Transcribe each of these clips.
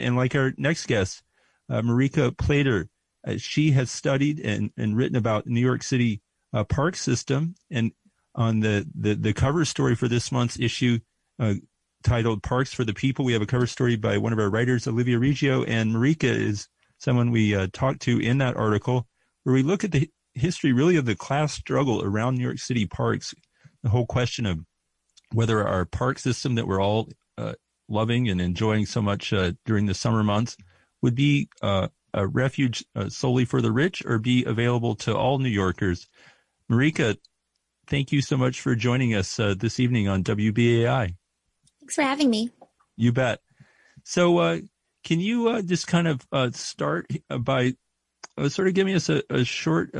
And like our next guest, uh, Marika Plater, uh, she has studied and, and written about New York City uh, park system. And on the, the, the cover story for this month's issue, uh, titled Parks for the People, we have a cover story by one of our writers, Olivia Reggio, and Marika is someone we uh, talked to in that article, where we look at the history really of the class struggle around New York City parks, the whole question of whether our park system that we're all uh, loving and enjoying so much uh, during the summer months would be uh, a refuge uh, solely for the rich or be available to all New Yorkers. Marika, thank you so much for joining us uh, this evening on WBAI. Thanks for having me. You bet. So, uh, can you just kind of start by sort of giving us a, a short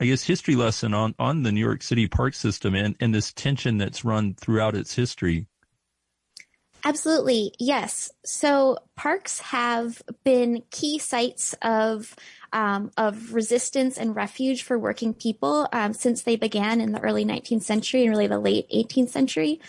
I guess, history lesson on, on the New York City park system and, and this tension that's run throughout its history. Absolutely, yes. So parks have been key sites of um, of resistance and refuge for working people um, since they began in the early 19th century and really the late 18th century.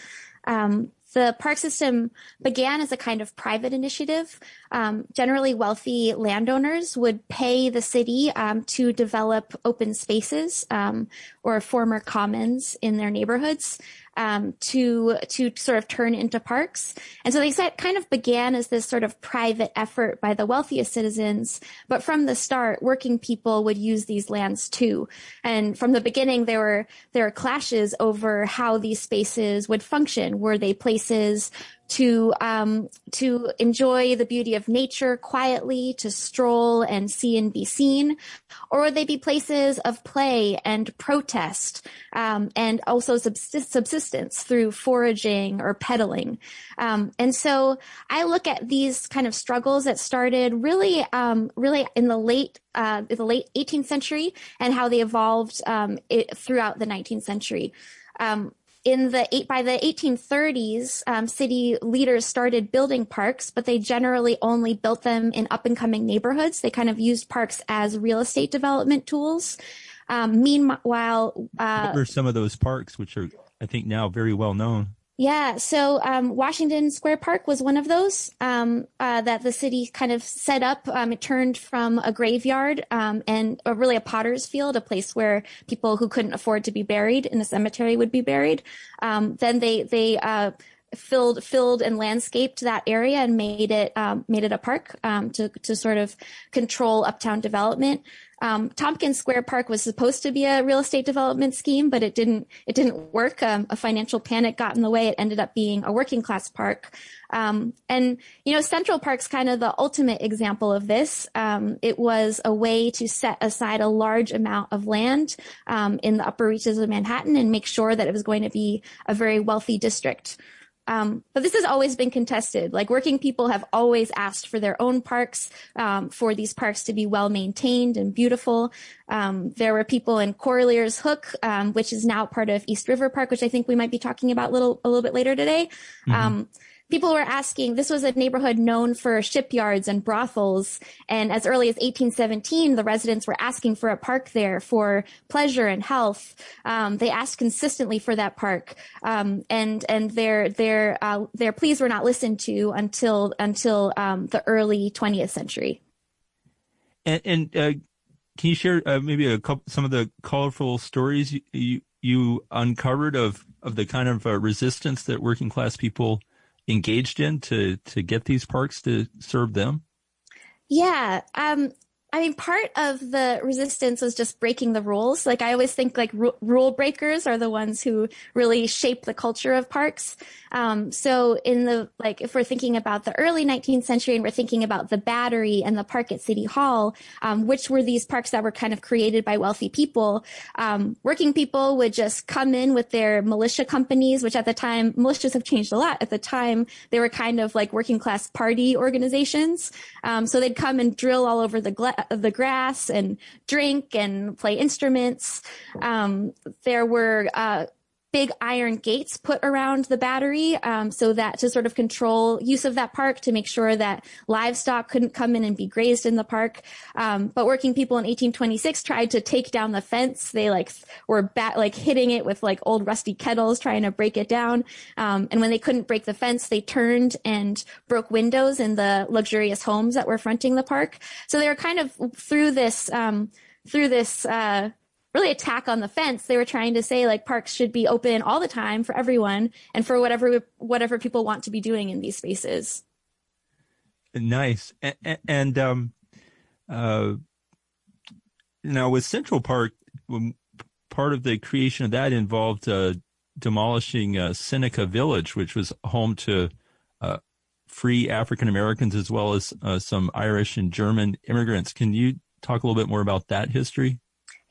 Um, the park system began as a kind of private initiative. Um, generally, wealthy landowners would pay the city um, to develop open spaces um, or former commons in their neighborhoods um, to to sort of turn into parks. And so they said kind of began as this sort of private effort by the wealthiest citizens, but from the start, working people would use these lands too. And from the beginning, there were there were clashes over how these spaces would function. Were they places to um, to enjoy the beauty of nature quietly, to stroll and see and be seen, or would they be places of play and protest, um, and also subsistence through foraging or peddling? Um, and so I look at these kind of struggles that started really, um, really in the late uh, the late 18th century and how they evolved um, it, throughout the 19th century. Um, in the eight by the 1830s, um, city leaders started building parks, but they generally only built them in up and coming neighborhoods. They kind of used parks as real estate development tools. Um, meanwhile, uh, what were some of those parks, which are I think now very well known? Yeah, so um, Washington Square Park was one of those um, uh, that the city kind of set up. Um, it turned from a graveyard um, and really a potter's field, a place where people who couldn't afford to be buried in a cemetery would be buried. Um, then they they uh, filled filled and landscaped that area and made it um, made it a park um, to to sort of control uptown development. Um, Tompkins Square Park was supposed to be a real estate development scheme, but it didn't. It didn't work. Um, a financial panic got in the way. It ended up being a working class park. Um, and you know, Central Park's kind of the ultimate example of this. Um, it was a way to set aside a large amount of land um, in the upper reaches of Manhattan and make sure that it was going to be a very wealthy district. Um, but this has always been contested. Like working people have always asked for their own parks, um, for these parks to be well maintained and beautiful. Um, there were people in Corlear's Hook, um, which is now part of East River Park, which I think we might be talking about a little a little bit later today. Mm-hmm um, people were asking, this was a neighborhood known for shipyards and brothels. And as early as 1817, the residents were asking for a park there for pleasure and health. Um, they asked consistently for that park. Um, and, and their, their, uh, their pleas were not listened to until, until, um, the early 20th century. And, and uh, can you share uh, maybe a couple, some of the colorful stories you, you, you uncovered of, of the kind of uh, resistance that working class people engaged in to to get these parks to serve them? Yeah, um, I mean, part of the resistance was just breaking the rules. Like I always think, like rule breakers are the ones who really shape the culture of parks. Um, so in the like, if we're thinking about the early 19th century and we're thinking about the Battery and the park at City Hall, um, which were these parks that were kind of created by wealthy people, um, working people would just come in with their militia companies, which at the time militias have changed a lot. At the time, they were kind of like working class party organizations. Um, so they'd come and drill all over the gla- the grass and drink and play instruments. Um, there were uh, big iron gates put around the battery um, so that to sort of control use of that park to make sure that livestock couldn't come in and be grazed in the park. Um, but working people in 1826 tried to take down the fence. They like were bat- like hitting it with like old rusty kettles trying to break it down. Um, and when they couldn't break the fence, they turned and broke windows in the luxurious homes that were fronting the park. So they were kind of through this um, through this uh, really attack on the fence. They were trying to say like parks should be open all the time for everyone and for whatever whatever people want to be doing in these spaces. Nice. And, and um, uh, now with Central Park, part of the creation of that involved uh, demolishing uh, Seneca Village, which was home to uh, free African Americans as well as uh, some Irish and German immigrants. Can you talk a little bit more about that history?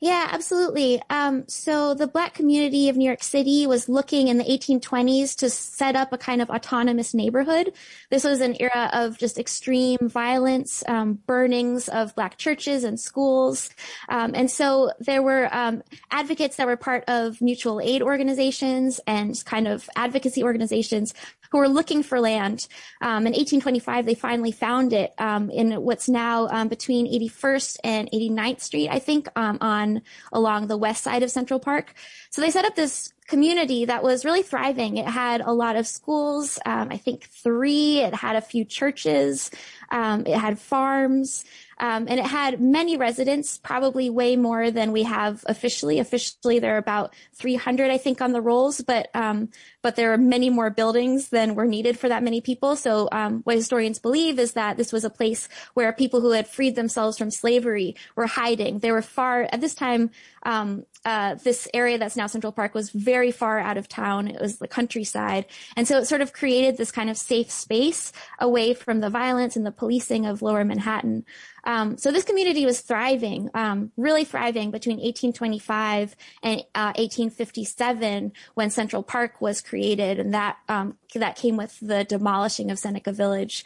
Yeah, absolutely. Um, so the Black community of New York City was looking in the 1820s to set up a kind of autonomous neighborhood. This was an era of just extreme violence, um, burnings of Black churches and schools. Um, and so there were um, advocates that were part of mutual aid organizations and kind of advocacy organizations who were looking for land. Um, in 1825, they finally found it um, in what's now um, between 81st and 89th Street, I think, um, on along the west side of Central Park. So they set up this community that was really thriving. It had a lot of schools, um, I think three. It had a few churches. Um, it had farms. Um, and it had many residents, probably way more than we have officially. Officially, there are about 300, I think, on the rolls, but um, but there are many more buildings than were needed for that many people. So, um, what historians believe is that this was a place where people who had freed themselves from slavery were hiding. They were far at this time. Um, uh, this area that's now Central Park was very far out of town. It was the countryside. And so it sort of created this kind of safe space away from the violence and the policing of lower Manhattan. Um, so this community was thriving, um, really thriving between 1825 and uh, 1857 when Central Park was created, and that um, that came with the demolishing of Seneca Village.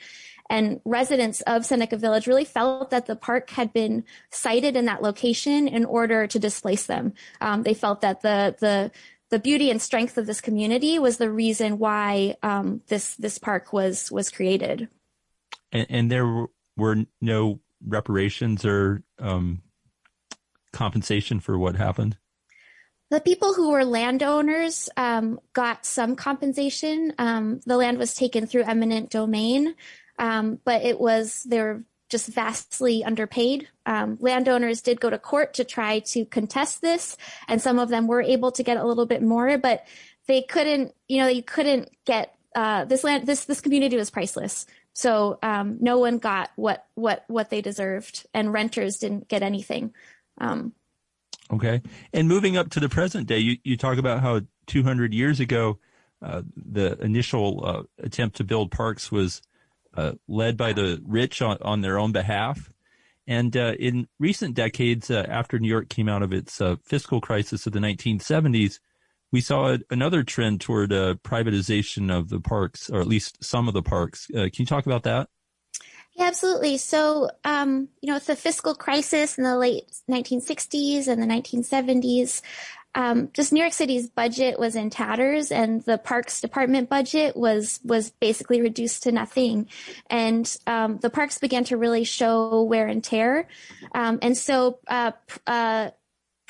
And residents of Seneca Village really felt that the park had been sited in that location in order to displace them. Um, they felt that the the the beauty and strength of this community was the reason why um, this this park was was created. And, and there were no reparations or um, compensation for what happened? The people who were landowners um, got some compensation. Um, the land was taken through eminent domain, um, but it was they were just vastly underpaid. Um, landowners did go to court to try to contest this, and some of them were able to get a little bit more, but they couldn't. You know, you couldn't get uh, this land. This this community was priceless. So um, no one got what what what they deserved, and renters didn't get anything. Um, okay, and moving up to the present day, you you talk about how 200 years ago, uh, the initial uh, attempt to build parks was uh, led by the rich on, on their own behalf. And uh, in recent decades, after New York came out of its fiscal crisis of the 1970s, we saw another trend toward uh, privatization of the parks, or at least some of the parks. Uh, can you talk about that? Yeah, absolutely. So, um, you know, with the fiscal crisis in the late 1960s and the 1970s, um, just New York City's budget was in tatters, and the Parks Department budget was was basically reduced to nothing. And um, the parks began to really show wear and tear. Um, and so, uh, uh,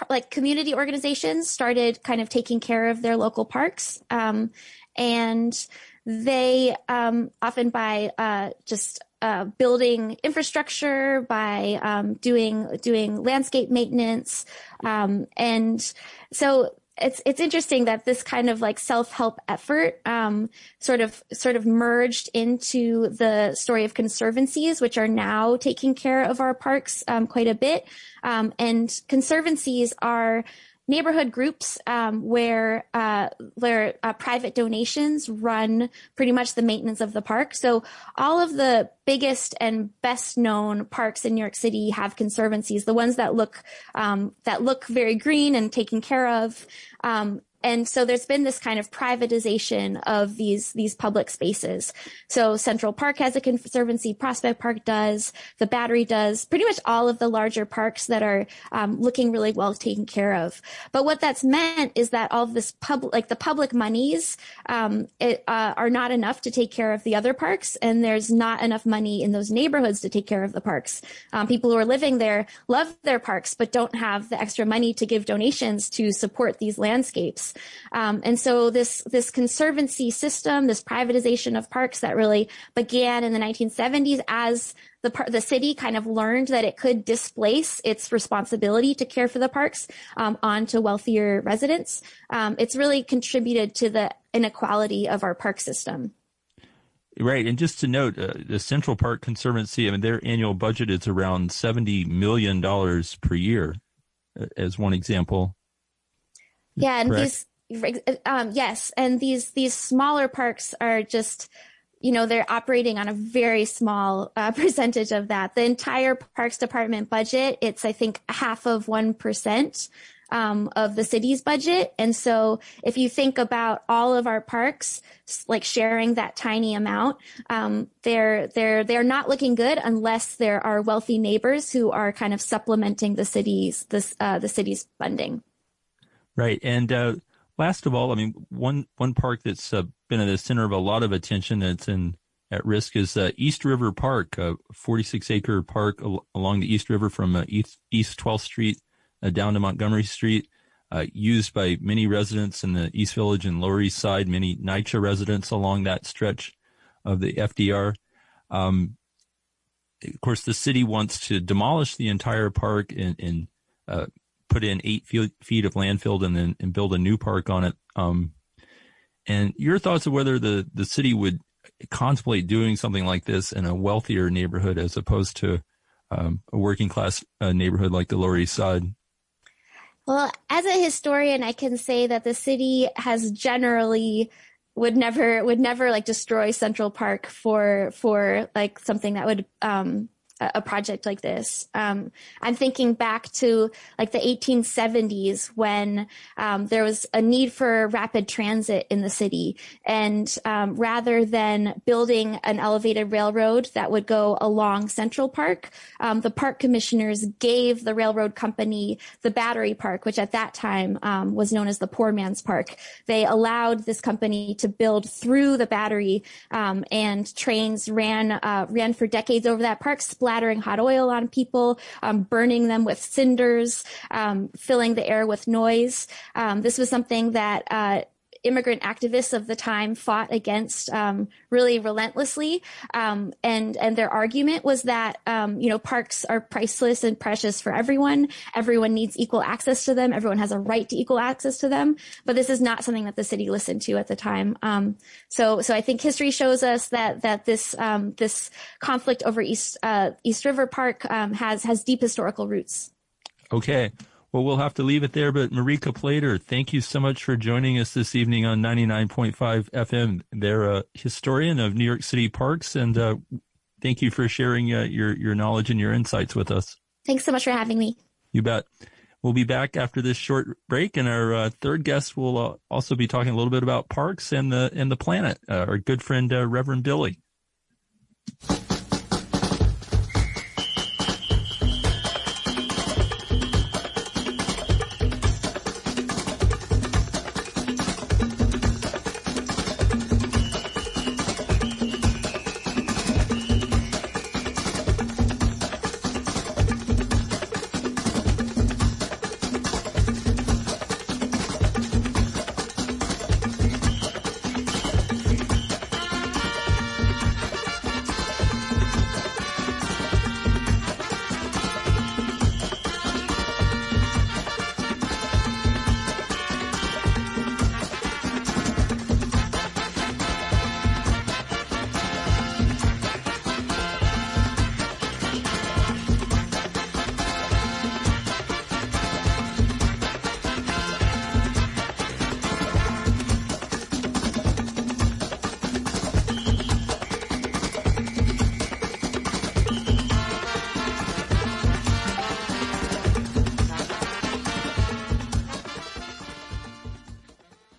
like community organizations started kind of taking care of their local parks. Um, and they um, often by uh, just uh, building infrastructure, by um, doing doing landscape maintenance, um, and so it's it's interesting that this kind of like self help effort um, sort of sort of merged into the story of conservancies, which are now taking care of our parks um, quite a bit. Um, and conservancies are neighborhood groups um, where uh, where uh, private donations run pretty much the maintenance of the park. So all of the biggest and best known parks in New York City have conservancies. The ones that look um, that look very green and taken care of. Um, and so there's been this kind of privatization of these these public spaces. So Central Park has a conservancy, Prospect Park does, the Battery does, pretty much all of the larger parks that are um, looking really well taken care of. But what that's meant is that all this public, like the public monies, um, it, uh, are not enough to take care of the other parks, and there's not enough money in those neighborhoods to take care of the parks. Um, people who are living there love their parks, but don't have the extra money to give donations to support these landscapes. Um, and so this this conservancy system, this privatization of parks that really began in the 1970s as the par- the city kind of learned that it could displace its responsibility to care for the parks um, onto wealthier residents. Um, it's really contributed to the inequality of our park system. Right, and just to note, uh, the Central Park Conservancy, I mean, their annual budget is around seventy million dollars per year, uh, as one example. Yeah, and Correct. these um, yes, and these these smaller parks are just you know they're operating on a very small uh, percentage of that. The entire Parks Department budget, it's I think half of one percent um, of the city's budget. And so if you think about all of our parks, like sharing that tiny amount, um, they're, they're, they're not looking good unless there are wealthy neighbors who are kind of supplementing the city's, this, uh, the city's funding. Right. And uh, last of all, I mean, one one park that's uh, been at the center of a lot of attention that's in at risk is uh, East River Park, a 46 acre park al- along the East River from uh, East, East 12th Street uh, down to Montgomery Street, uh, used by many residents in the East Village and Lower East Side, many NYCHA residents along that stretch of the FDR. Um, of course, the city wants to demolish the entire park and, and uh, put in eight feet of landfill and then and build a new park on it. Um, and your thoughts of whether the, the city would contemplate doing something like this in a wealthier neighborhood as opposed to um, a working class uh, neighborhood like the Lower East Side? Well, as a historian, I can say that the city has generally would never would never like destroy Central Park for for like something that would um, a project like this. Um, I'm thinking back to like the 1870s when um, there was a need for rapid transit in the city, and um, rather than building an elevated railroad that would go along Central Park, um, the park commissioners gave the railroad company the Battery Park, which at that time um, was known as the Poor Man's Park. They allowed this company to build through the Battery, um, and trains ran uh, ran for decades over that park splattering hot oil on people, um, burning them with cinders, um, filling the air with noise. Um, this was something that uh, immigrant activists of the time fought against um, really relentlessly. Um, and and their argument was that um, you know parks are priceless and precious for everyone. Everyone needs equal access to them. Everyone has a right to equal access to them. But this is not something that the city listened to at the time. Um, so so I think history shows us that that this um, this conflict over East uh, East River Park um, has has deep historical roots. Okay. Well, we'll have to leave it there. But Marika Plater, thank you so much for joining us this evening on 99.5 FM. They're a historian of New York City parks, and uh, thank you for sharing uh, your your knowledge and your insights with us. Thanks so much for having me. You bet. We'll be back after this short break, and our uh, third guest will uh, also be talking a little bit about parks and the and the planet. Uh, our good friend uh, Reverend Billy.